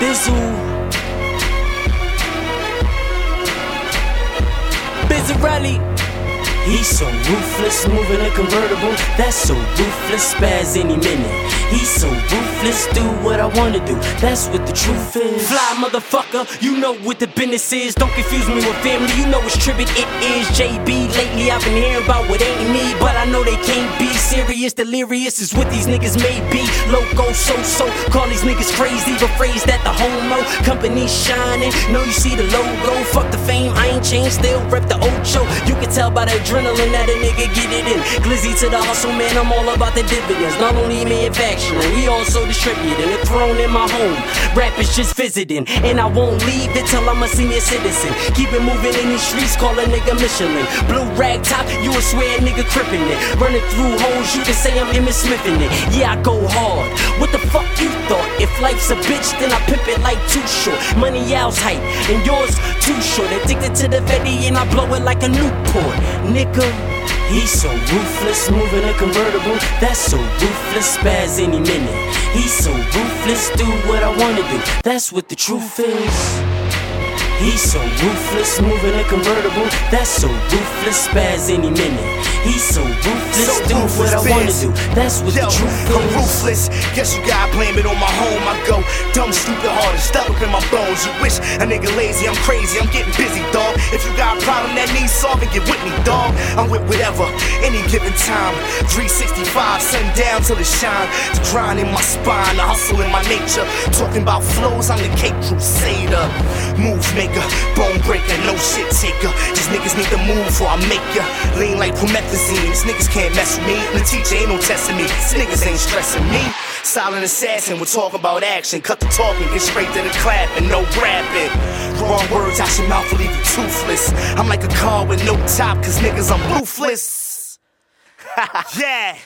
Bizzle. Bizzarelli. He's so ruthless, moving a convertible. That's so ruthless, spaz any minute. He's so ruthless, do what I wanna do. That's what the truth is. Fly motherfucker, you know what the business is. Don't confuse me with family, you know it's tribute. It is JB. Lately I've been hearing about what ain't me, but I know they can't be serious. Delirious is what these niggas may be. Loco, so so, call these niggas crazy, but phrase that the homo company shining. Know you see the logo, fuck the fame, I ain't changed, still rep the Ocho. You can tell by the adrenaline that a nigga get it in. Glizzy to the hustle, man, I'm all about the dividends. Not only manufacturing, also distributing. A throne in my home. Rap is just visiting, and I won't leave it till I'm a senior citizen. Keep it moving in these streets, call a nigga Michelin. Blue rag top, you would swear nigga crippin' it. Running through holes, you can say I'm Emmitt Smith in it. Yeah, I go hard. What the fuck you thought? If life's a bitch, then I pimp it like too short. Money owl's hype, and yours too short. Addicted to the Fetty, and I blow it like a Newport. Nigga, he's so ruthless, moving a convertible. That's so ruthless, spaz any minute. He's so ruthless, do what I wanna do. That's what the truth is. He's so ruthless, moving a convertible. That's so ruthless, spaz any minute. He's so ruthless, So do what I wanna Biz. do. That's what Yo, the truth I'm is. ruthless. Guess you gotta blame it on my home. I go dumb, stupid, hard, and stuck up in my bones. You wish a nigga lazy, I'm crazy, I'm getting busy, dog. If you got a problem that needs solving, get with me, dog. I'm with whatever, any given time. 365, sundown till it shine. The grind in my spine, the hustle in my nature. Talking about flows, I'm the cake crusader. Move maker, bone breaker, no shit taker. These niggas need to move or I make ya. Lean like promethazine, these niggas can't mess with me. The teacher ain't no testing me, these niggas ain't stressing me. Silent assassin, we're talking about action. Cut the talking, get straight to the clapping, no rapping. Wrong words out your mouth leave you toothless. I'm like a car with no top, cause niggas I'm ruthless. yeah.